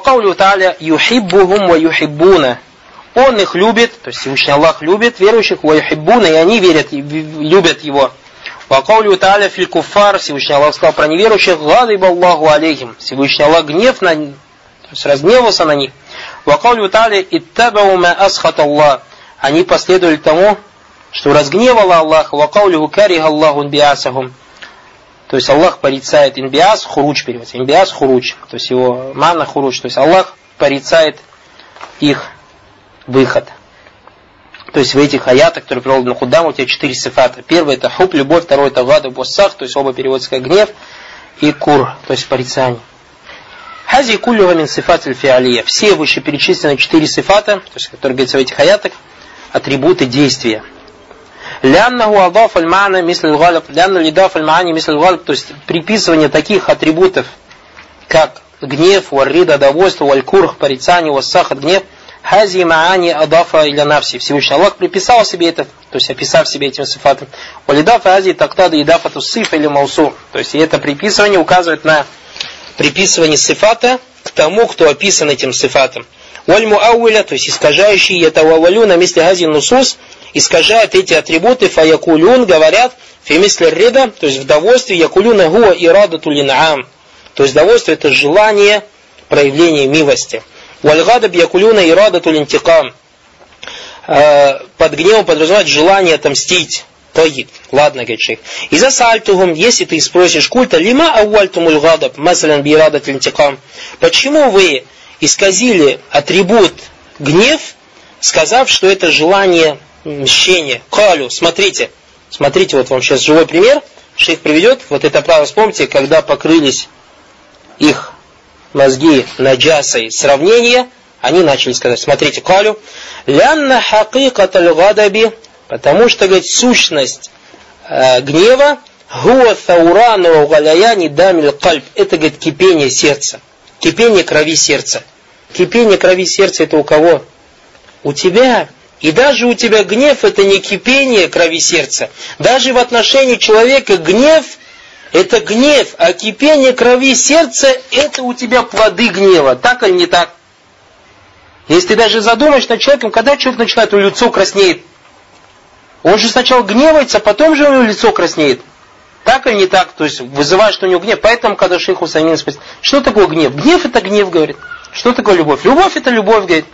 Вакаулю та'аля юхиббухум ва юхиббуна. Он их любит, то есть Всевышний Аллах любит верующих, ва юхиббуна, и они верят, любят его. Вакаулю та'аля филь куфар, Всевышний Аллах сказал про неверующих, гадиб Аллаху алейхим. Всевышний Аллах гнев на, то есть разгневался на них. Вакаулю та'аля иттабау ма асхат Аллах. Они последовали тому, что разгневало Аллах, вакаулю кариха Аллаху биасахум. То есть Аллах порицает инбиас, хуруч переводится. Инбиас, хуруч. То есть его манна, хуруч. То есть Аллах порицает их выход. То есть в этих аятах, которые приводят на худам, у тебя четыре сифата. Первый это хуб, любовь, второй это гада, боссах, то есть оба переводятся как гнев, и кур, то есть порицание. Хази куллюга мин сифат фиалия. Все вышеперечисленные четыре сифата, то есть, которые говорятся в этих аятах, атрибуты действия. Ляннаху адаф аль-мана мисль галиб, лянна лидаф аль-маани мисль галиб, то есть приписывание таких атрибутов, как гнев, варрида, довольство, валькурх, порицание, вассахат, гнев, хази маани адафа или навси. Всевышний Аллах приписал себе это, то есть описав себе этим сифатом. Валидафа ази тактада идафату сиф или маусу. То есть это приписывание указывает на приписывание сифата к тому, кто описан этим сифатом. Вальму ауля, то есть искажающий это вавалю на месте хази нусус, искажают эти атрибуты, фаякулюн, говорят, фемисль рида, то есть в довольстве, якулюна гуа и радату линаам. То есть довольство это желание проявления милости. Вальгадаб якулюна и радату линтикам. Э, под гневом подразумевает желание отомстить. Таид. Ладно, говорит. И за сальтугум, если ты спросишь культа, лима ауальтумуль гадаб, масалян бирадат линтикам. Почему вы исказили атрибут гнев, сказав, что это желание мщение. Калю, смотрите, смотрите, вот вам сейчас живой пример. Шейх приведет, вот это право, вспомните, когда покрылись их мозги наджасой сравнения, они начали сказать, смотрите, калю, лянна хакикат гадаби, потому что, говорит, сущность э, гнева, гуа thаурану галяяни дамиль кальб, это, говорит, кипение сердца, кипение крови сердца. Кипение крови сердца это у кого? У тебя, и даже у тебя гнев это не кипение крови сердца. Даже в отношении человека гнев это гнев, а кипение крови сердца это у тебя плоды гнева. Так или не так? Если ты даже задумаешь над человеком, когда человек начинает, у лицо краснеет. Он же сначала гневается, потом же у него лицо краснеет. Так или не так? То есть вызывает, что у него гнев. Поэтому, когда шейх Хусамин спросит, что такое гнев? Гнев это гнев, говорит. Что такое любовь? Любовь это любовь, говорит.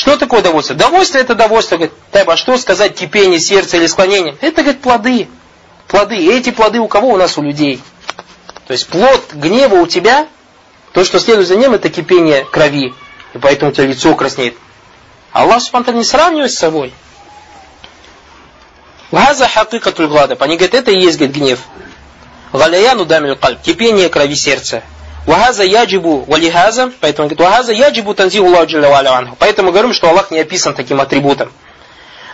Что такое удовольствие? Удовольствие это удовольствие. Говорит, Тайба, а что сказать кипение сердца или склонение? Это, говорит, плоды. Плоды. И эти плоды у кого? У нас у людей. То есть плод гнева у тебя, то, что следует за ним, это кипение крови. И поэтому у тебя лицо краснеет. Аллах Субтитры не сравнивает с собой. Газа хакикатуль гладаб. Они говорят, это и есть, говорит, гнев. Галяяну дамиль кальб. Кипение крови сердца. Вахаза яджибу валихаза, поэтому говорит, вахаза яджибу танзиху Аллаху Поэтому говорим, что Аллах не описан таким атрибутом.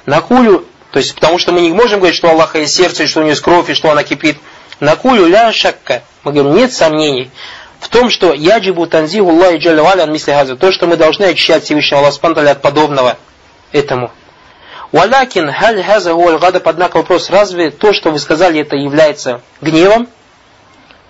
Накулю, то есть потому что мы не можем говорить, что у Аллаха есть сердце, и что у него есть кровь, и что она кипит. Накулю ля шакка. Мы говорим, нет сомнений в том, что яджибу танзиху Аллаху джалля мисли хаза. То, что мы должны очищать Всевышнего Аллаха от подобного этому. Валякин халь хаза гадаб, однако вопрос, разве то, что вы сказали, это является гневом?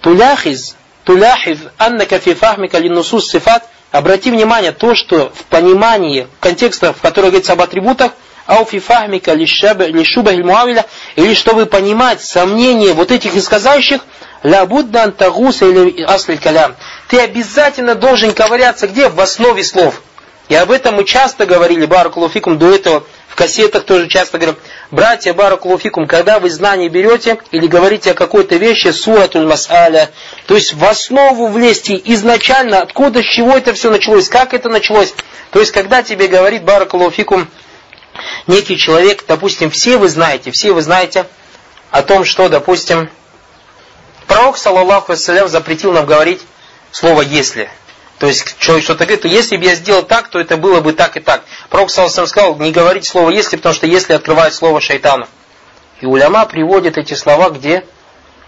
Туляхиз туляхив аннака фи фахмика линусус сифат, обрати внимание, то, что в понимании контекста, в котором говорится об атрибутах, ау фи фахмика лишуба муавиля, или чтобы понимать сомнения вот этих исказающих, ля будда антагуса или аслиль калям. Ты обязательно должен ковыряться где? В основе слов. И об этом мы часто говорили, Баракулуфикум, до этого кассетах тоже часто говорим, братья Баракулуфикум, когда вы знания берете или говорите о какой-то вещи, суратуль мас'аля, то есть в основу влезти изначально, откуда, с чего это все началось, как это началось. То есть, когда тебе говорит Баракулуфикум некий человек, допустим, все вы знаете, все вы знаете о том, что, допустим, пророк, саллаллаху ассалям, запретил нам говорить слово «если». То есть человек что-то говорит, если бы я сделал так, то это было бы так и так. Пророк Саласам сказал, не говорите слово «если», потому что «если» открывает слово шайтана. И уляма приводит эти слова где?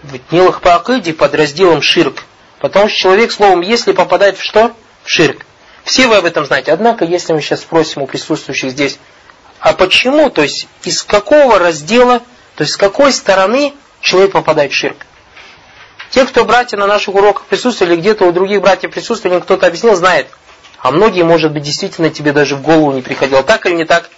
В Нилах по под разделом «ширк». Потому что человек словом «если» попадает в что? В ширк. Все вы об этом знаете. Однако, если мы сейчас спросим у присутствующих здесь, а почему, то есть из какого раздела, то есть с какой стороны человек попадает в ширк? Те, кто братья на наших уроках присутствовали, где-то у других братьев присутствовали, кто-то объяснил, знает. А многие, может быть, действительно тебе даже в голову не приходило. Так или не так?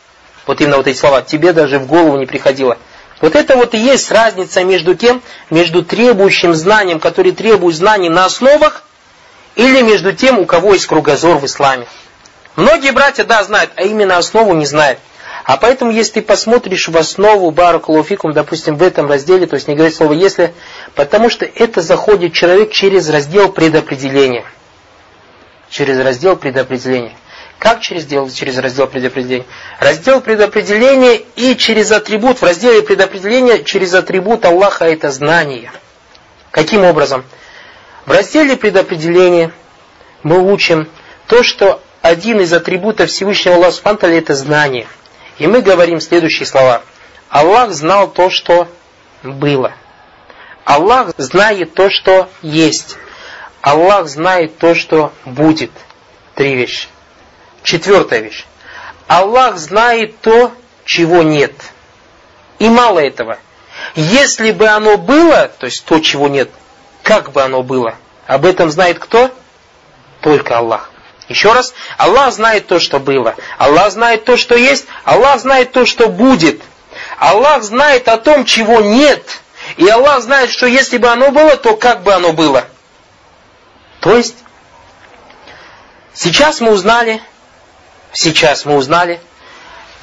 Вот именно вот эти слова. Тебе даже в голову не приходило. Вот это вот и есть разница между кем? Между требующим знанием, который требует знаний на основах, или между тем, у кого есть кругозор в исламе. Многие братья, да, знают, а именно основу не знают. А поэтому, если ты посмотришь в основу Баракулуфикум, допустим, в этом разделе, то есть не говорить слово «если», потому что это заходит человек через раздел предопределения. Через раздел предопределения. Как через, раздел, через раздел предопределения? Раздел предопределения и через атрибут, в разделе предопределения через атрибут Аллаха это знание. Каким образом? В разделе предопределения мы учим то, что один из атрибутов Всевышнего Аллаха это знание. И мы говорим следующие слова. Аллах знал то, что было. Аллах знает то, что есть. Аллах знает то, что будет. Три вещи. Четвертая вещь. Аллах знает то, чего нет. И мало этого. Если бы оно было, то есть то, чего нет, как бы оно было, об этом знает кто? Только Аллах. Еще раз, Аллах знает то, что было. Аллах знает то, что есть. Аллах знает то, что будет. Аллах знает о том, чего нет. И Аллах знает, что если бы оно было, то как бы оно было. То есть, сейчас мы узнали, сейчас мы узнали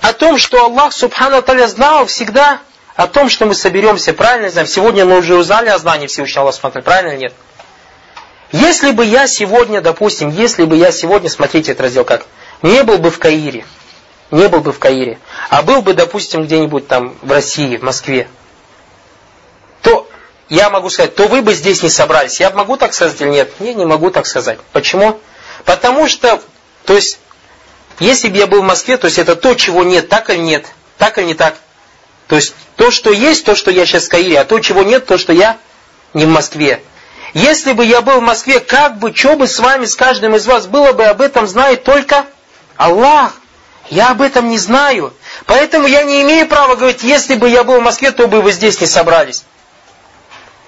о том, что Аллах Субхану Таля знал всегда о том, что мы соберемся, правильно знаем. Сегодня мы уже узнали о знании Всевышнего Аллаха правильно или нет? Если бы я сегодня, допустим, если бы я сегодня, смотрите этот раздел как, не был бы в Каире, не был бы в Каире, а был бы, допустим, где-нибудь там в России, в Москве, то я могу сказать, то вы бы здесь не собрались. Я могу так сказать или нет? Не, не могу так сказать. Почему? Потому что, то есть, если бы я был в Москве, то есть это то, чего нет, так или нет, так или не так. То есть то, что есть, то, что я сейчас в Каире, а то, чего нет, то, что я не в Москве. Если бы я был в Москве, как бы, что бы с вами, с каждым из вас было бы, об этом знает только Аллах. Я об этом не знаю. Поэтому я не имею права говорить, если бы я был в Москве, то бы вы здесь не собрались.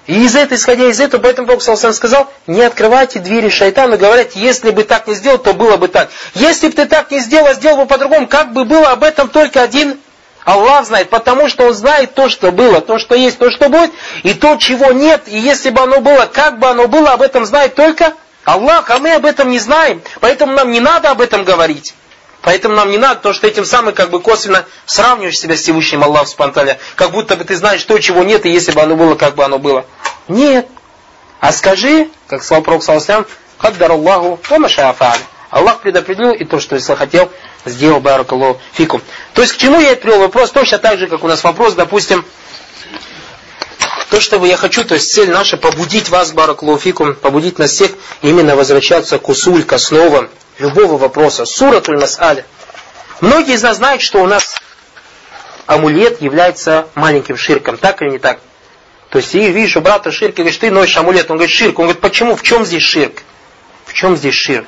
И из этого, исходя из этого, поэтому Бог Салсан сказал, не открывайте двери шайтану, говорят, если бы так не сделал, то было бы так. Если бы ты так не сделал, сделал бы по-другому, как бы было об этом только один Аллах знает, потому что Он знает то, что было, то, что есть, то, что будет, и то, чего нет. И если бы оно было, как бы оно было, об этом знает только Аллах, а мы об этом не знаем. Поэтому нам не надо об этом говорить. Поэтому нам не надо, потому что этим самым как бы косвенно сравниваешь себя с Всевышним Аллахом Спанталя. Как будто бы ты знаешь то, чего нет, и если бы оно было, как бы оно было. Нет. А скажи, как сказал Пророк Саласям, «Каддар Аллаху, ва машаафа'аль». Аллах предопределил, и то, что если хотел, сделал баракаллаху фикум. То есть к чему я привел вопрос? Точно так же, как у нас вопрос, допустим, то, что я хочу, то есть цель наша побудить вас, баракаллаху фикум, побудить нас всех именно возвращаться к усуль, к основам любого вопроса. Суратуль Мас'аля. Многие из нас знают, что у нас амулет является маленьким ширком. Так или не так? То есть, и видишь, у брата ширк, и говоришь, ты носишь амулет. Он говорит, ширк. Он говорит, почему? В чем здесь ширк? В чем здесь ширк?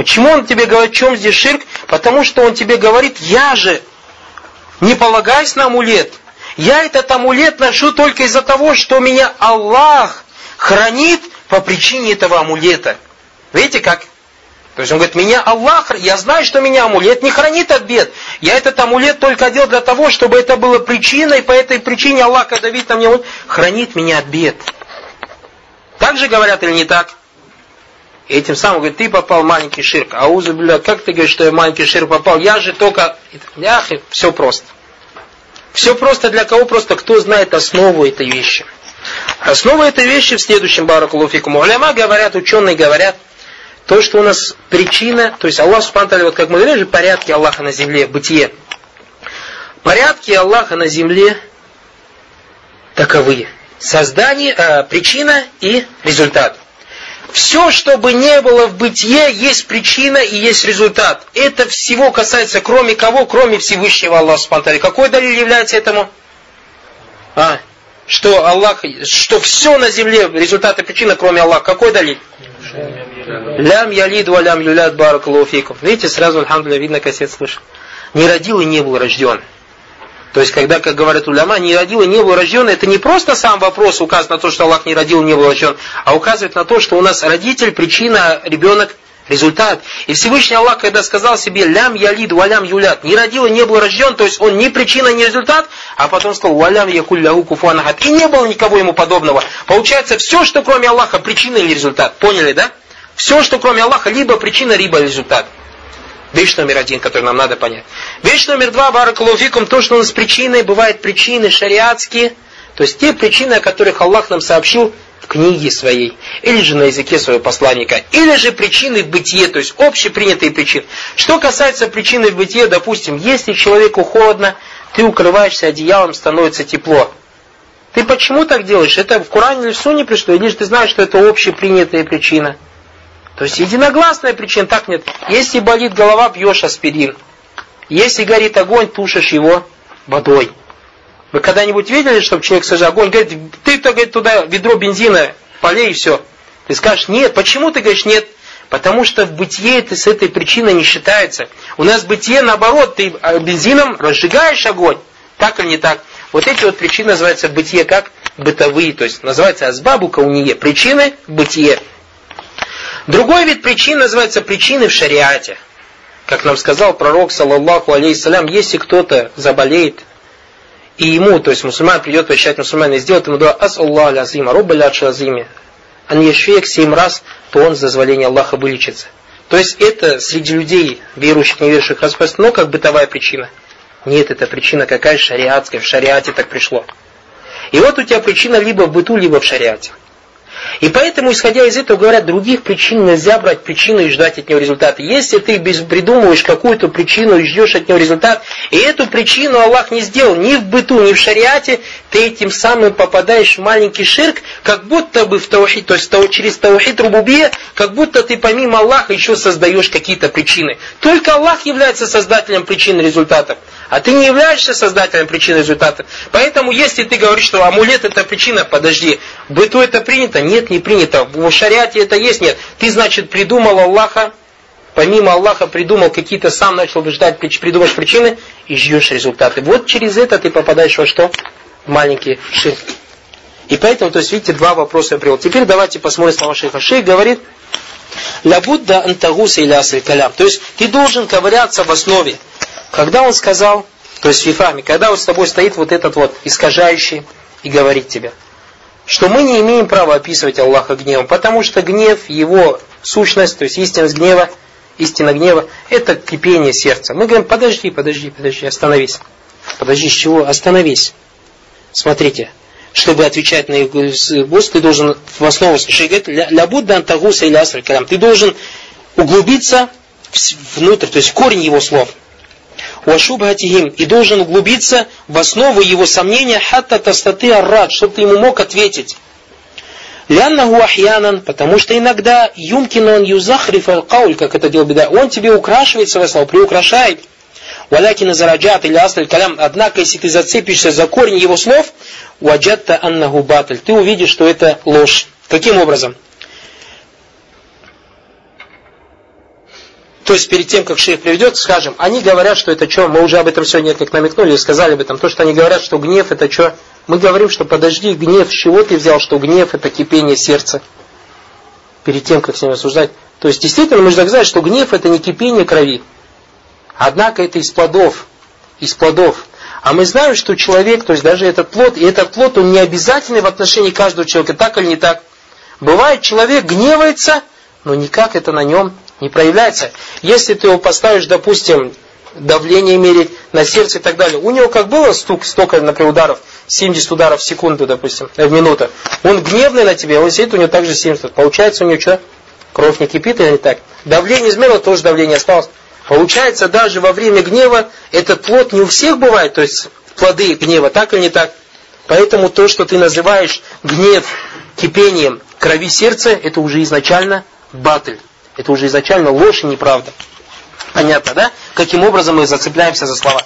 Почему он тебе говорит, в чем здесь ширк? Потому что он тебе говорит, я же не полагаюсь на амулет. Я этот амулет ношу только из-за того, что меня Аллах хранит по причине этого амулета. Видите как? То есть он говорит, меня Аллах, я знаю, что меня амулет не хранит от бед. Я этот амулет только одел для того, чтобы это было причиной, по этой причине Аллах, когда видит на мне, он хранит меня от бед. Так же говорят или не так? И этим самым говорит, ты попал в маленький ширк. А узу, бля, как ты говоришь, что я маленький ширк попал? Я же только... Ях, все просто. Все просто для кого? Просто кто знает основу этой вещи. Основа этой вещи в следующем баракулуфикум. Уляма говорят, ученые говорят, то, что у нас причина, то есть Аллах Субхану вот как мы говорили, порядки Аллаха на земле, бытие. Порядки Аллаха на земле таковы. Создание, э, причина и результат. Все, что бы не было в бытие, есть причина и есть результат. Это всего касается, кроме кого? Кроме Всевышнего Аллаха Субхану Какой далиль является этому? А, что Аллах, что все на земле результат и причина, кроме Аллаха. Какой далиль? Лям ялид ва лям юляд баракалуфикум. Видите, сразу, альхамдуля, видно, кассет слышал. Не родил и не был рожден. То есть, когда, как говорят уляма, не родил и не был рожден, это не просто сам вопрос указывает на то, что Аллах не родил и не был рожден, а указывает на то, что у нас родитель, причина, ребенок результат. И Всевышний Аллах, когда сказал себе «лям ялид валям юлят», не родил и не был рожден, то есть он ни причина, ни результат, а потом сказал «валям якуль лягу куфуанахат», и не было никого ему подобного. Получается, все, что кроме Аллаха, причина или результат. Поняли, да? Все, что кроме Аллаха, либо причина, либо результат. Вещь номер один, который нам надо понять. Вещь номер два, баракалуфикум, то, что у нас причиной, бывают причины шариатские, то есть те причины, о которых Аллах нам сообщил в книге своей, или же на языке своего посланника, или же причины в бытие, то есть общепринятые причины. Что касается причины в бытие, допустим, если человеку холодно, ты укрываешься одеялом, становится тепло. Ты почему так делаешь? Это в Коране или в Суне пришло? Или же ты знаешь, что это общепринятая причина? То есть единогласная причина, так нет. Если болит голова, пьешь аспирин. Если горит огонь, тушишь его водой. Вы когда-нибудь видели, чтобы человек сажал огонь, говорит, ты-то говорит, туда ведро бензина полей и все. Ты скажешь, нет, почему ты говоришь нет? Потому что в бытие это с этой причиной не считается. У нас бытие наоборот, ты а, бензином разжигаешь огонь. Так или не так? Вот эти вот причины называются бытие как бытовые, то есть называется азбабу кауния, причины бытие. Другой вид причин называется причины в шариате. Как нам сказал пророк, саллаллаху алейхиссалям, если кто-то заболеет, и ему, то есть мусульман придет посещать мусульман и сделает ему дуа ас Аллах азима, ляча азиме, а не ешвек семь раз, то он с дозволения Аллаха вылечится. То есть это среди людей, верующих, неверующих, распространено как бытовая причина. Нет, это причина какая шариатская, в шариате так пришло. И вот у тебя причина либо в быту, либо в шариате. И поэтому, исходя из этого, говорят, других причин нельзя брать причину и ждать от него результата. Если ты придумываешь какую-то причину и ждешь от него результат, и эту причину Аллах не сделал ни в быту, ни в шариате, ты этим самым попадаешь в маленький ширк, как будто бы в таухид, то есть через таухид рубубия, как будто ты помимо Аллаха еще создаешь какие-то причины. Только Аллах является создателем причин и результатов. А ты не являешься создателем причины результата. Поэтому, если ты говоришь, что амулет это причина, подожди, в быту это принято? Нет, не принято. В шариате это есть? Нет. Ты, значит, придумал Аллаха, помимо Аллаха придумал какие-то, сам начал ждать, придумать причины и ждешь результаты. Вот через это ты попадаешь во что? Маленький ширк. И поэтому, то есть, видите, два вопроса я привел. Теперь давайте посмотрим слова шейха. Шейх говорит, Лабудда антагуса или асри калям. То есть, ты должен ковыряться в основе. Когда он сказал, то есть фифами, когда вот с тобой стоит вот этот вот искажающий и говорит тебе, что мы не имеем права описывать Аллаха гневом, потому что гнев, его сущность, то есть истинность гнева, истина гнева, это кипение сердца. Мы говорим, подожди, подожди, подожди, остановись. Подожди, с чего? Остановись. Смотрите, чтобы отвечать на их гость, ты должен в основу говорит, ля будда или аср Ты должен углубиться внутрь, то есть корень его слов вашубхатихим и должен углубиться в основу его сомнения хатта тастаты аррад, чтобы ты ему мог ответить. Ляннаху ахьянан, потому что иногда юмкин он юзахриф аль как это делал беда, он тебе украшивает свои слова, приукрашает. Валякина зараджат или асль калям, однако если ты зацепишься за корень его слов, ваджатта аннаху батль, ты увидишь, что это ложь. Каким образом? То есть перед тем, как шейх приведет, скажем, они говорят, что это что, мы уже об этом сегодня как намекнули, сказали об этом, то, что они говорят, что гнев это что, мы говорим, что подожди, гнев, с чего ты взял, что гнев это кипение сердца? Перед тем, как с ним осуждать. То есть действительно нужно сказать, что гнев это не кипение крови. Однако это из плодов. Из плодов. А мы знаем, что человек, то есть даже этот плод, и этот плод, он не обязательный в отношении каждого человека, так или не так. Бывает, человек гневается, но никак это на нем не проявляется. Если ты его поставишь, допустим, давление мерить на сердце и так далее, у него как было стук, столько, например, ударов, 70 ударов в секунду, допустим, в минуту, он гневный на тебя, он сидит, у него также 70. Получается у него что? Кровь не кипит или не так? Давление изменило, тоже давление осталось. Получается, даже во время гнева этот плод не у всех бывает, то есть плоды гнева, так или не так? Поэтому то, что ты называешь гнев кипением крови сердца, это уже изначально батль. Это уже изначально ложь и неправда. Понятно, да? Каким образом мы зацепляемся за слова.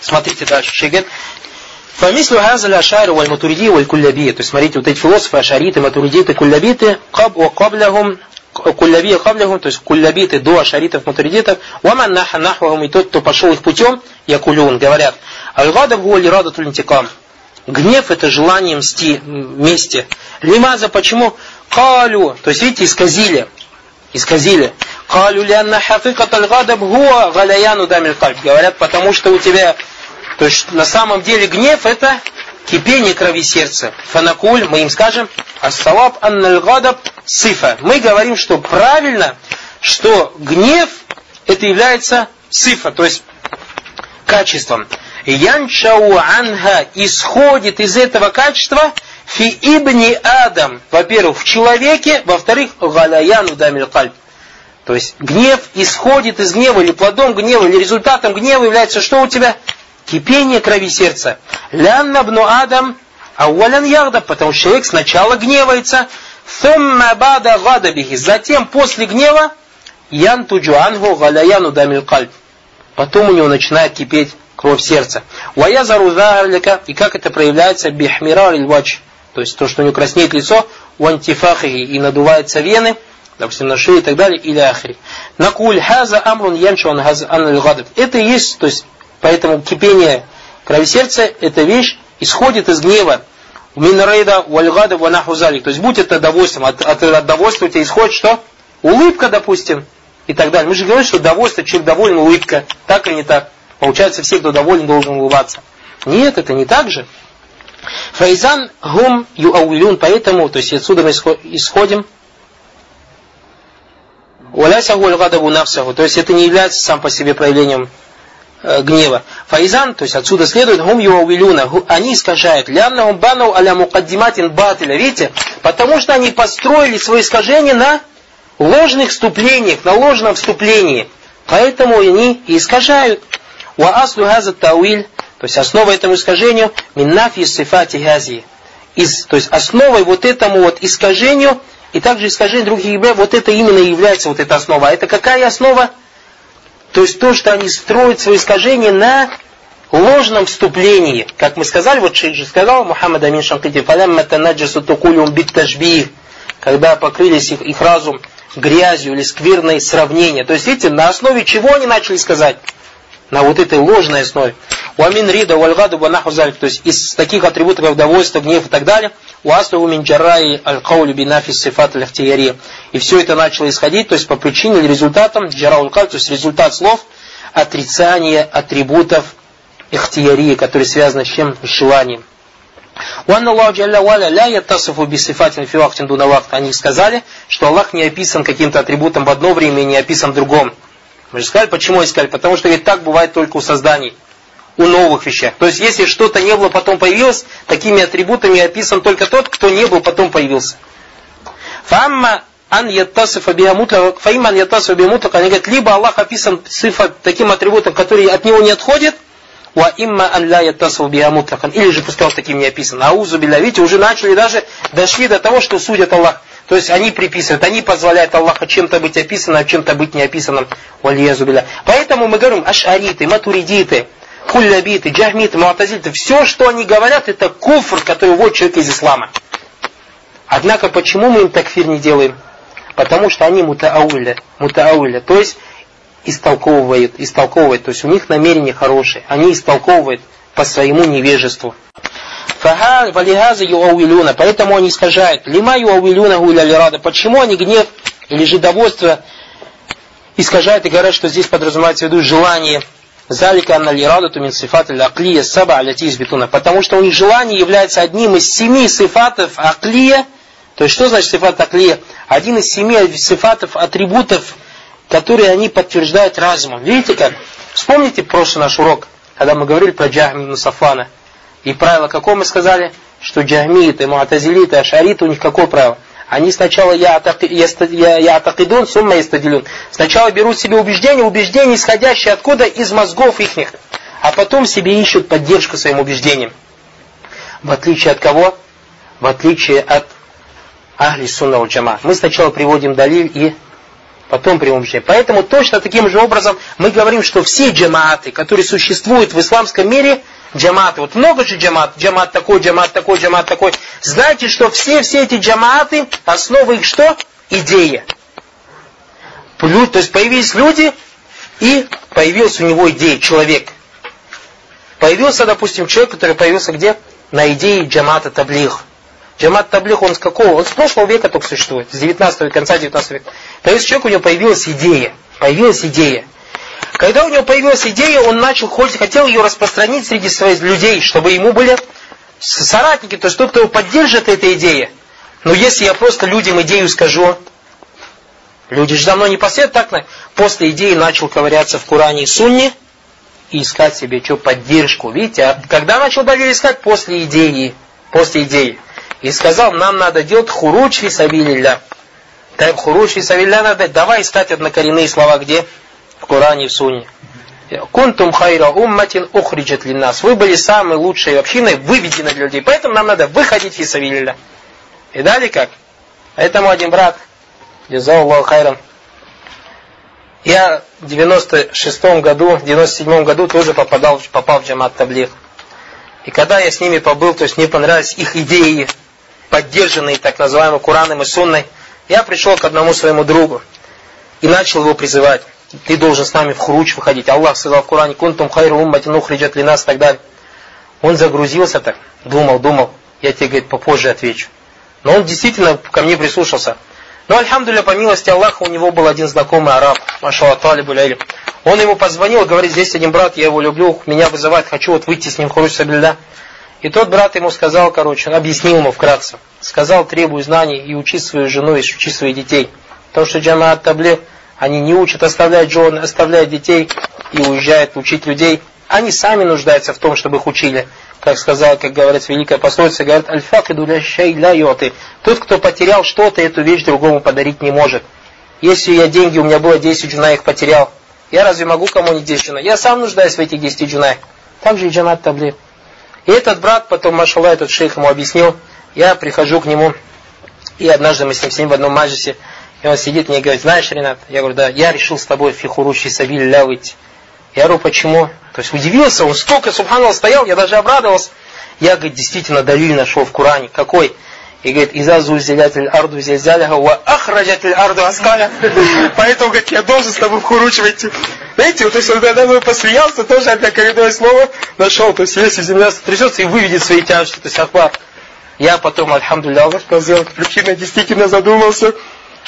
Смотрите дальше. Шейх говорит, ашари валь матуриди валь куллябия. То есть, смотрите, вот эти философы, ашариты, матуридиты, каб ва каблягум кулляби каблягум, то есть куллябиты до ашаритов, мутаридитов, ваман наха нахвахум, и тот, кто пошел их путем, якулюн, говорят, الغضب هو إرادة الانتقام. Гнев это желание мсти, мести. لماذا, почему? قالوا, то есть видите, исказили, исказили. قالوا لأن حقيقة الغضب هو غليان دم القلب. Говорят, потому что у тебя, то есть на самом деле гнев это кипение крови сердца. فنقول, мы им скажем, الصواب أن الغضب صفة. Мы говорим, что правильно, что гнев это является сифа, то есть качеством. Янчау анха исходит из этого качества фи ибни адам. Во-первых, в человеке, во-вторых, галяяну дамиль кальб. То есть гнев исходит из гнева, или плодом гнева, или результатом гнева является что у тебя? Кипение крови сердца. Лянна бну адам ауалян ягда, потому что человек сначала гневается, Thumma бада гадабихи. Затем, после гнева, янтуджу ангу галяяну дамиль кальб. Потом у него начинает кипеть кровь сердца. Ваязару залика. И как это проявляется? Бихмирар иль То есть то, что у него краснеет лицо, вантифахи и надуваются вены, допустим, на шее и так далее, или ахри. Накуль хаза амрун яншу ан Это и есть, то есть, поэтому кипение крови сердца, эта вещь исходит из гнева. Минрейда вальгада ванахузалик. То есть будь это довольством, от, от, от довольства у тебя исходит что? Улыбка, допустим, и так далее. Мы же говорим, что довольство, человек доволен, улыбка. Так или не так? Получается, все, кто доволен, должен улыбаться. Нет, это не так же. Файзан гум юауилюн, поэтому, то есть отсюда мы исходим. То есть это не является сам по себе проявлением Э, гнева. Файзан, то есть отсюда следует, гум юавилюна, они искажают. Лямнахум бану аля мукаддиматин батиля. Видите? Потому что они построили свои искажения на ложных вступлениях, на ложном вступлении. Поэтому они искажают. Ва аслу тауиль, то есть основа этому искажению, миннафи сифати гази. Из, то есть основой вот этому вот искажению, и также искажение других вот это именно является вот эта основа. А это какая основа? То есть то, что они строят свои искажения на ложном вступлении. Как мы сказали, вот шейх же сказал, Мухаммад Амин Шанкити, «Фалямма танаджасу тукулюм бит тажбих», когда покрылись их, их разум грязью или скверной сравнения. То есть, видите, на основе чего они начали сказать? На вот этой ложной основе. Уамин рида вальгаду банаху залик. То есть, из таких атрибутов, как удовольствие, гнев и так далее – Уаслу мин джарраи аль-каулю бинафи сифат аль И все это начало исходить, то есть по причине или результатам джарауль то есть результат слов отрицания атрибутов ихтиярии, которые связаны с чем? С желанием. Бисифатин фи вахтин дуна вахт. Они сказали, что Аллах не описан каким-то атрибутом в одно время и не описан в другом. Мы же сказали, почему искали? Потому что ведь так бывает только у созданий у новых вещах. То есть, если что-то не было, потом появилось, такими атрибутами описан только тот, кто не был, потом появился. Фамма ан яттасифа биамутлак, они говорят, либо Аллах описан цифа таким атрибутом, который от него не отходит, Ва имма или же пускай таким не описан. Аузу билля, видите, уже начали даже, дошли до того, что судят Аллах. То есть они приписывают, они позволяют Аллаху чем-то быть описанным, а чем-то быть не описанным. Поэтому мы говорим, ашариты, матуридиты, куллябиты, джахмиты, муатазильты, все, что они говорят, это куфр, который вводит человека из ислама. Однако, почему мы им такфир не делаем? Потому что они мутаауля, мутаауля, то есть истолковывают, истолковывают, то есть у них намерение хорошее, они истолковывают по своему невежеству. Валихаза юауилюна, поэтому они искажают. Лима юауилюна гуля лирада. Почему они гнев или же довольство искажают и говорят, что здесь подразумевается в виду желание Залика анна лирадату мин сифат аклия саба аляти избитуна. Потому что у них желание является одним из семи сифатов аклия. То есть что значит сифат аклия? Один из семи сифатов, атрибутов, которые они подтверждают разумом. Видите как? Вспомните прошлый наш урок, когда мы говорили про Джахми Сафана. И правило какое мы сказали? Что джахмиты, муатазилиты, ашариты, у них какое правило? Они сначала я атакидун, сумма истадилюн. Сначала берут себе убеждения, убеждения, исходящие откуда? Из мозгов их. А потом себе ищут поддержку своим убеждениям. В отличие от кого? В отличие от Ахли Сунна Джама. Мы сначала приводим далиль и потом приводим убеждение. Поэтому точно таким же образом мы говорим, что все джамааты, которые существуют в исламском мире, джаматы. Вот много же джамат, джамат такой, джамат такой, джамат такой. Знаете, что все, все эти джаматы, основа их что? Идея. То есть появились люди, и появился у него идея, человек. Появился, допустим, человек, который появился где? На идее джамата таблих. Джамат таблих, он с какого? Он с прошлого века только существует, с 19 века, конца 19 века. Появился человек, у него появилась идея. Появилась идея. Когда у него появилась идея, он начал, хотел ее распространить среди своих людей, чтобы ему были соратники, то есть тот, кто его поддержит этой идее. Но если я просто людям идею скажу, люди же давно непосредственно так, после идеи начал ковыряться в Коране и Сунне и искать себе что, поддержку. Видите, а когда начал доверие искать? После идеи. После идеи. И сказал, нам надо делать хуруч фисабилилля. Так, хуруч фисабилилля надо, давай искать однокоренные слова где? В Коране и в Сунне. Кунтум хайра умматин ухриджат нас. Вы были самой лучшей общиной, выведены для людей. Поэтому нам надо выходить фисавилля. И далее как? Поэтому один брат, Джазаллаху хайрам, я в 96 году, в 97 году тоже попадал, попал в джамат таблих. И когда я с ними побыл, то есть мне понравились их идеи, поддержанные так называемым Кураном и Сунной, я пришел к одному своему другу и начал его призывать. Ты должен с нами в хуруч выходить. Аллах сказал в Коране, кунтум хайру умматин ухриджат ли нас и так далее. Он загрузился так, думал, думал. Я тебе, говорит, попозже отвечу. Но он действительно ко мне прислушался. Но, альхамдуля, по милости Аллаха, у него был один знакомый араб, машалла талибу Он ему позвонил говорит, здесь один брат, я его люблю, меня вызывает, хочу вот выйти с ним хуруч сабильда. И тот брат ему сказал, короче, объяснил ему вкратце. Сказал, требуй знаний и учи свою жену, и учи своих детей. Потому что джамаат таблих, они не учат оставлять жены, оставляют детей и уезжают учить людей. Они сами нуждаются в том, чтобы их учили. Как сказал, как говорит великая пословица, говорит, альфакиду ля ля йоты. Тот, кто потерял что-то, эту вещь другому подарить не может. Если я деньги, у меня было 10 джуна, их потерял. Я разве могу кому-нибудь 10 джуна? Я сам нуждаюсь в этих 10 джунах. Так же и джамат таблик. И этот брат потом, машалла, этот шейх ему объяснил, я прихожу к нему, и однажды мы с ним с ним в одном маджисе, и он сидит мне и говорит, знаешь, Ренат, я говорю, да, я решил с тобой фихурущий сабиль ля выйти. Я говорю, почему? То есть удивился, он столько, субханаллах, стоял, я даже обрадовался. Я, говорит, действительно далиль нашел в Коране. Какой? И говорит, иза зульзилятель арду зильзаляха ва ахраджатель арду аскаля. Поэтому, говорит, я должен с тобой в хуруч войти. Знаете, вот, то есть он мной посмеялся, тоже опять коренное слово нашел. То есть если земля сотрясется и выведет свои тяжести, то есть ахват. Я потом, альхамдулилля, Аллах сказал, причина действительно задумался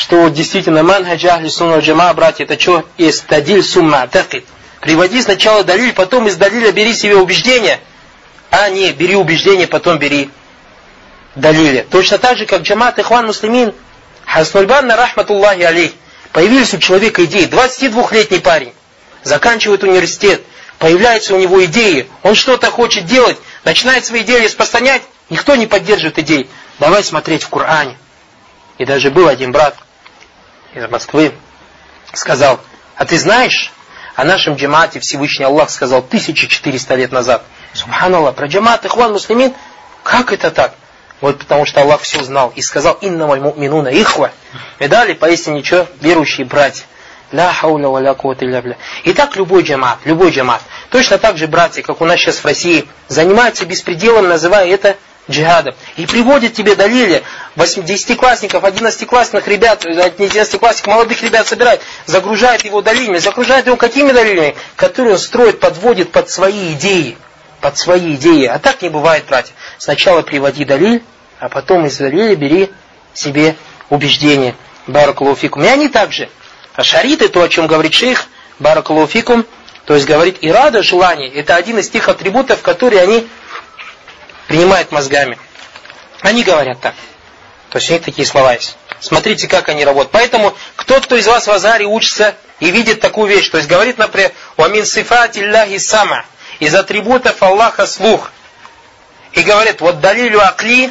что действительно манхадж ахли сунна джама, братья, это что? Истадиль сумма такит. Приводи сначала далиль, потом из далиля бери себе убеждение, а не бери убеждение, потом бери далиля. Точно так же, как джамат ихван муслимин, Хаснульбанна рахматуллахи алейх. Появились у человека идеи. 22-летний парень, заканчивает университет, появляются у него идеи, он что-то хочет делать, начинает свои идеи распространять, никто не поддерживает идей. Давай смотреть в Коране. И даже был один брат из Москвы, сказал, а ты знаешь, о нашем джамате Всевышний Аллах сказал 1400 лет назад. Субханаллах, про джамат ихван муслимин, как это так? Вот потому что Аллах все знал и сказал, инна валь муминуна ихва. И далее, поистине, что? Верующие братья. Ля хауля ва ля илля Итак, любой джамат, любой джамат. Точно так же братья, как у нас сейчас в России, занимаются беспределом, называя это джихадом. И приводит тебе далили 10-классников, 11-классных ребят, 11-классников, молодых ребят собирает, загружает его далилями, загружает его какими далилями? Которые он строит, подводит под свои идеи. Под свои идеи. А так не бывает, братья. Сначала приводи далиль, а потом из далиля бери себе убеждение. Баракулуфикум. И они также. А шариты, то, о чем говорит шейх, баракулуфикум, то есть говорит и рада, желание, это один из тех атрибутов, которые они принимает мозгами. Они говорят так. То есть у них такие слова есть. Смотрите, как они работают. Поэтому кто, кто из вас в Азаре учится и видит такую вещь, то есть говорит, например, «Уамин сифат илляхи сама» из атрибутов Аллаха слух. И говорит, вот далилю акли,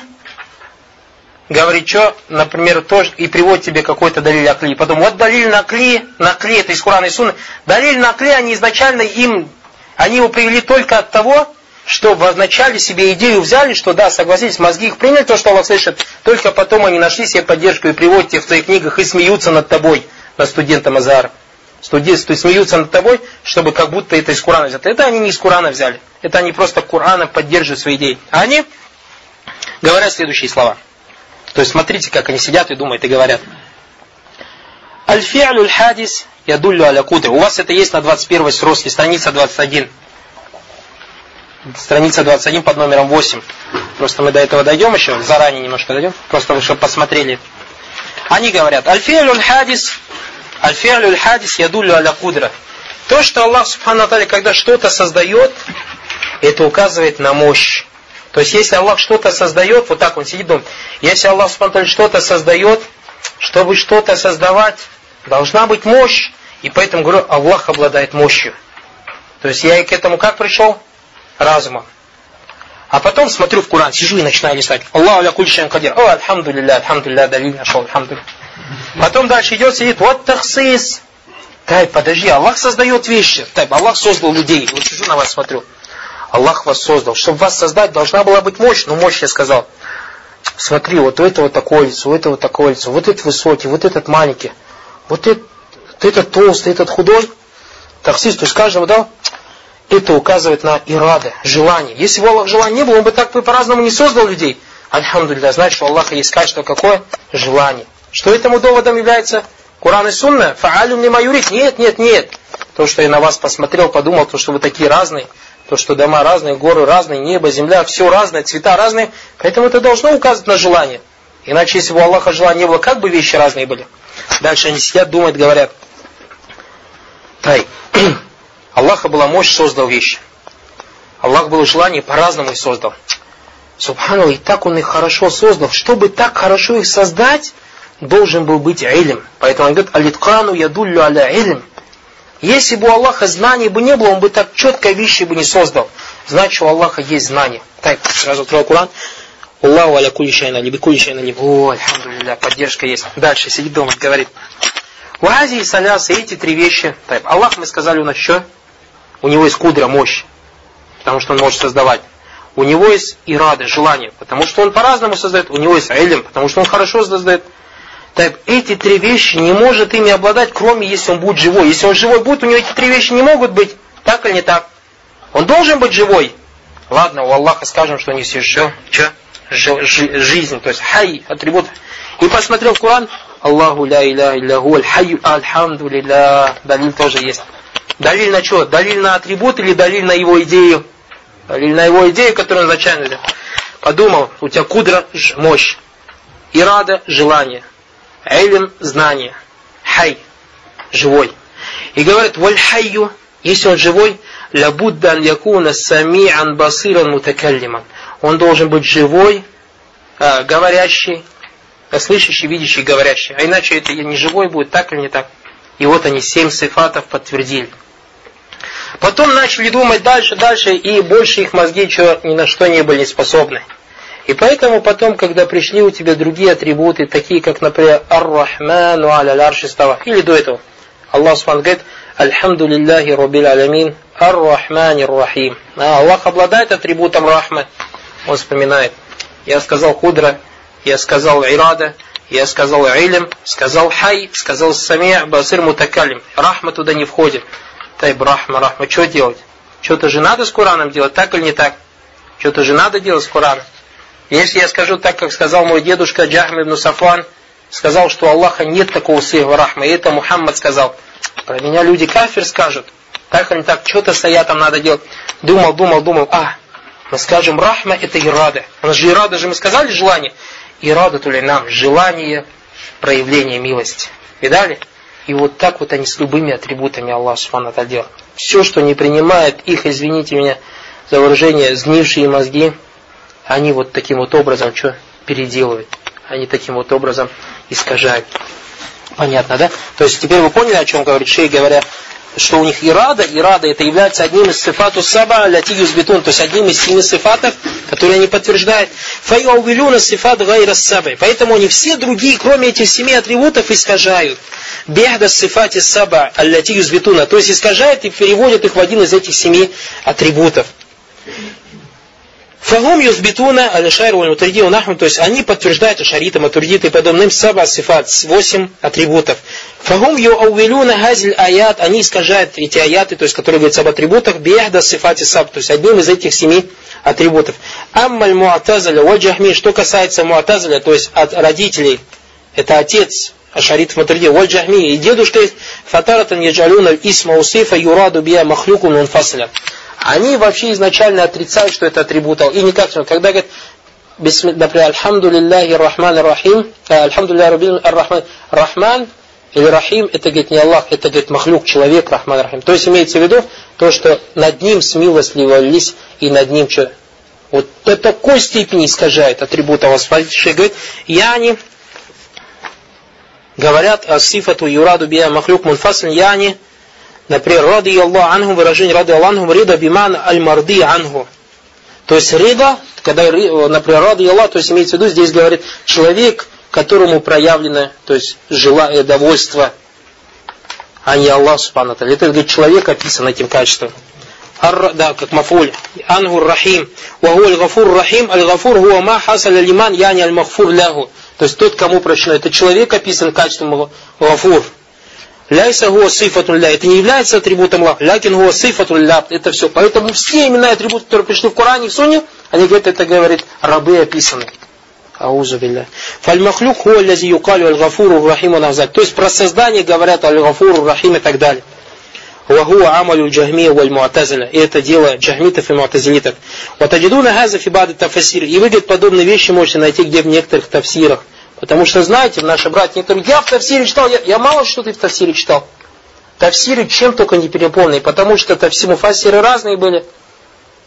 говорит, что, например, тоже, и приводит тебе какой-то далиль акли. Потом, вот далиль накли, накли, это из Курана и Сунны. Далиль накли, они изначально им, они его привели только от того, что вначале себе идею взяли, что да, согласитесь, мозги их приняли то, что Аллах слышит, только потом они нашли себе поддержку и приводят их в своих книгах и смеются над тобой, над студентом Азара. Студенты смеются над тобой, чтобы как будто это из Курана взято. Это они не из Курана взяли. Это они просто Курана поддерживают свои идеи. А они говорят следующие слова. То есть смотрите, как они сидят и думают и говорят. Аль-фи'лю аль-хадис ядуллю аля. У вас это есть на 21 сроске, страница 21. Страница 21 под номером 8. Просто мы до этого дойдем еще, заранее немножко дойдем, просто вы чтобы посмотрели. Они говорят, аль-фи'лю аль-хадис, аль-фи'лю аль-хадис ядуллю аля кудра. То, что Аллах Субхану когда что-то создает, это указывает на мощь. То есть, если Аллах что-то создает, вот так он сидит думает, если Аллах Субхану что-то создает, чтобы что-то создавать, должна быть мощь. И поэтому говорю, Аллах обладает мощью. То есть, я к этому как пришел? Разумом. А потом смотрю в Коран, сижу и начинаю листать. Аллаху ля кульшан кадир. О, альхамдулилля, альхамдулилля, далиль нашел, альхамдулилля. Потом дальше идет, сидит, вот тахсис. Тай, подожди, Аллах создает вещи. Тай, Аллах создал людей. Вот сижу на вас смотрю. Аллах вас создал. Чтобы вас создать, должна была быть мощь. Но мощь, я сказал. Смотри, вот у этого такое лицо, у этого такое лицо. Вот этот высокий, вот этот маленький. Вот этот, этот толстый, этот худой. Таксист, то есть каждого дал. Это указывает на ирады, желание. Если бы Аллах желания не было, он бы так по-разному не создал людей. Альхамдулилля, значит, что у Аллаха есть качество какое? Желание. Что этому доводом является? Куран и Сунна, фаалюм не майурит. Нет, нет, нет. То, что я на вас посмотрел, подумал, то, что вы такие разные, то, что дома разные, горы разные, небо, земля, все разное, цвета разные. Поэтому это должно указывать на желание. Иначе, если бы у Аллаха желания не было, как бы вещи разные были? Дальше они сидят, думают, говорят. Тай. Аллаха была мощь, создал вещи. Аллах было желание, по-разному их создал. Субхану, и так он их хорошо создал. Чтобы так хорошо их создать, должен был быть илм. Поэтому он говорит, алиткану ядуллю аля илм. Если бы у Аллаха знаний бы не было, он бы так четко вещи бы не создал. Значит, у Аллаха есть знания. Так, сразу открою Куран. Аллаху аля кули шайна, не кули шайна, не О, альхамдулилля, поддержка есть. Дальше сидит дома, говорит. В Азии солясы эти три вещи. Так, Аллах, мы сказали, у нас что? У него есть кудра, мощь. Потому что он может создавать. У него есть ирада, желание. Потому что он по-разному создает. У него есть илм, потому что он хорошо создает. Так эти три вещи не может ими обладать, кроме если он будет живой. Если он живой будет, у него эти три вещи не могут быть. Так или не так? Он должен быть живой. Ладно, у Аллаха скажем, что у них все что? Что? Жизнь, то есть хай, атрибут. И посмотрел Коран, Аллаху ля иля илляху аль хайю альхамду лилля. Далиль тоже есть. Далиль на что? Далиль на атрибут или далиль на его идею? Далиль на его идею, которую он изначально подумал, у тебя кудра мощь, ирада желание. Илм – знание. Хай – живой. И говорит, валь хайю, если он живой, лабуддан якуна сами'ан басиран мутакаллиман. Он должен быть живой, э, говорящий, слышащий, видящий, говорящий. А иначе это не живой будет, так или не так. И вот они семь сифатов подтвердили. Потом начали думать дальше, дальше, и больше их мозги что, ни на что не были способны. И поэтому потом, когда пришли у тебя другие атрибуты, такие как, например, Ар-Рахману аля ларши или до этого, Аллах Субхану говорит, Альхамду лилляхи рабил алямин, Ар-Рахмани Рахим. А Аллах обладает атрибутом Рахма. Он вспоминает. Я сказал Худра, я сказал Ирада, я сказал Илм, сказал Хай, сказал Самия, Басир Мутакалим. Рахма туда не входит. Тайб Рахма, Рахма. Что делать? Что-то же надо с Кураном делать, так или не так? Что-то же надо делать с Кураном. Если я скажу так, как сказал мой дедушка Джахм ибн Сафан, сказал, что Аллаха нет такого сыва рахма, и это Мухаммад сказал. Про меня люди кафир скажут. Так или так, что-то стоят там надо делать. Думал, думал, думал, а, мы скажем, рахма это ирада. У нас же ирада же мы сказали желание. Ирада то ли нам, желание проявления милости. Видали? И вот так вот они с любыми атрибутами Аллаха Субхану делают. Все, что не принимает их, извините меня за выражение, сгнившие мозги, они вот таким вот образом что переделывают. Они таким вот образом искажают. Понятно, да? То есть теперь вы поняли, о чем говорит Шей, говоря, что у них ирада, ирада это является одним из сифату саба ляти юзбитун, то есть одним из семи сифатов, которые они подтверждают. Файаувилюна сифат гайра сабай. Поэтому они все другие, кроме этих семи атрибутов, искажают. Бехда сифати саба алляти юзбитуна. То есть искажают и переводят их в один из этих семи атрибутов. Фагум юзбитуна аль-шайр валь-мутриди нахму, то есть они подтверждают ашариты, матурдиты и подобным саба сифат, восемь атрибутов. Фагум юауилюна газиль аят, они искажают эти аяты, то есть которые говорят об атрибутах, биахда сифати саб, то есть одним из этих семи атрибутов. Аммаль муатазаля валь джахми, что касается муатазаля, то есть от родителей, это отец ашарит матуридия, валь джахми, и дедушка есть, фатаратан яджалюна исма усифа юраду бия махлюку мунфасля. Они вообще изначально отрицают, что это атрибут И никак, когда говорят, например, Альхамду лилляхи рахман рахим, э, Альхамду лилляхи рахман, рахман или рахим, это говорит не Аллах, это говорит махлюк, человек, рахман рахим. То есть имеется в виду то, что над ним смилостливались и над ним что вот до такой степени искажает атрибут Аллаха. Говорит, яни говорят о сифату юраду бия махлюк мунфасн яни например, ради Аллах анху, выражение ради Аллах анху, рида биман аль-марди анху. То есть рида, когда, например, ради Аллах, то есть имеется в виду, здесь говорит, человек, которому проявлено, то есть желание, довольство, а не Аллах Субхану Это говорит, человек описан этим качеством. Ар, да, как мафуль. Ангур рахим. Ваху аль-гафур рахим. Аль-гафур хуа ма хасал аль-иман, яни аль-махфур лягу. То есть тот, кому прощено. Это человек описан качеством гафур. Ляйса гуа сифатун ля. Это не является атрибутом Аллаха. Лякин гуа сифатун ля. Это все. Поэтому все имена и атрибуты, которые пришли в Коране и в Суне, они говорят, это говорит, рабы описаны. Аузу билля. Фальмахлюк хуа лязи юкалю аль-гафуру рахиму назад. То есть про создание говорят аль-гафуру рахим и так далее. Амалю джахмия валь муатазиля. И это дело джахмитов и муатазилитов. Ватаджидуна газа фибады тафасир. И вы, подобные вещи можете найти где в некоторых тафсирах. Потому что, знаете, наши братья некоторые, я в Тавсире читал, я, я мало что ты в Тавсире читал. Тавсиры чем только не переполнены, потому что Тавсиму фасиры разные были.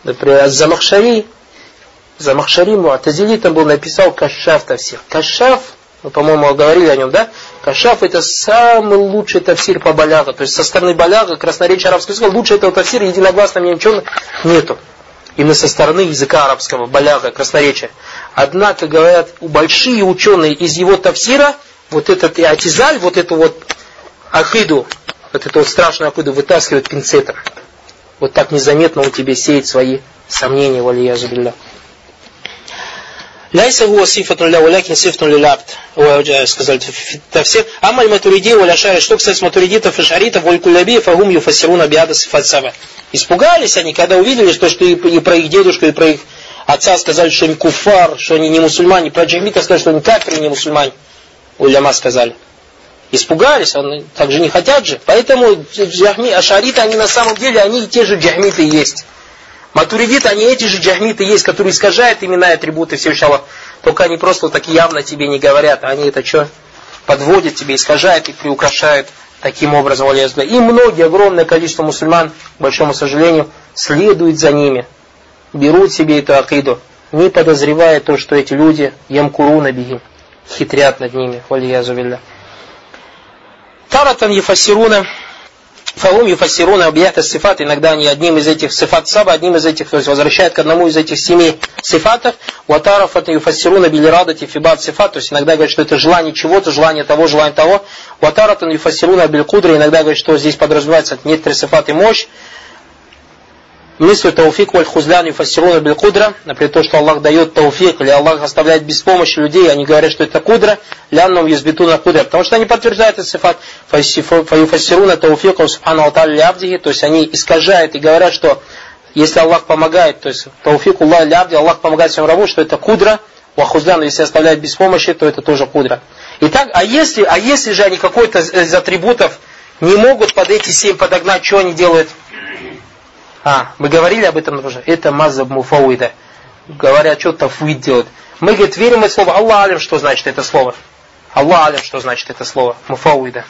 Например, Замахшари, Замахшари Муатазили там был, написал Кашаф Тавсир. Кашаф, мы, по-моему, говорили о нем, да? Кашаф это самый лучший тавсир по баляга. То есть со стороны баляга, красноречия арабского языка, лучше этого тавсира единогласно ничего нету. Именно со стороны языка арабского, баляга, красноречия. Однако, говорят, большие ученые из его тавсира, вот этот и атизаль, вот эту вот акиду, вот эту вот страшную акиду вытаскивают пинцетом. Вот так незаметно он тебе сеет свои сомнения, валия зубилля. Ляйса гуа сифатун ля валякин сифатун лилябд. Сказали в. Амаль матуриди валя шари. Что кстати матуридитов и шаритов, кулляби, фагум юфасируна биада сифат саба. Испугались они, когда увидели, что, что и, и про их дедушку, и про их отца сказали, что они куфар, что они не мусульмане. Про джахмита сказали, что они кафиры, не мусульмане. Уляма сказали. Испугались, они так же не хотят же. Поэтому джахми, ашариты, они на самом деле, они и те же джахмиты есть. Матуридиты, они эти же джахмиты есть, которые искажают имена и атрибуты Всевышнего. Только они просто так явно тебе не говорят. Они это что? Подводят тебе, искажают и приукрашают таким образом. И многие, огромное количество мусульман, к большому сожалению, следуют за ними берут себе эту акиду, не подозревая то, что эти люди ямкуруна биги, хитрят над ними, валиязу билля. Таратан ефасируна, фаум ефасируна объята сифат, иногда они одним из этих сифат саба, одним из этих, то есть возвращают к одному из этих семи сифатов, ватарафат ефасируна билирадати фибат сифат, то есть иногда говорят, что это желание чего-то, желание того, желание того, ватаратан ефасируна билькудра, иногда говорят, что здесь подразумевается некоторые сифаты мощь, мысль тауфик валь хузлян юфассируна бил кудра, например, то, что Аллах дает тауфик, или Аллах оставляет без помощи людей, они говорят, что это кудра, лянном юзбитуна кудра, потому что они подтверждают этот сифат, фаюфассируна тауфика субхану алталь абдихи, то есть они искажают и говорят, что если Аллах помогает, то есть тауфик Аллах лябди, Аллах помогает своему рабу, что это кудра, вахузлян, если оставляет без помощи, то это тоже кудра. Итак, а если, а если же они какой-то из атрибутов не могут под эти семь подогнать, что они делают? А, мы говорили об этом уже. Это мазаб муфауида. Говорят, что тафуид делают. Мы, говорит, верим в слово. Аллах что значит это слово. Аллах что значит это слово. Муфауида.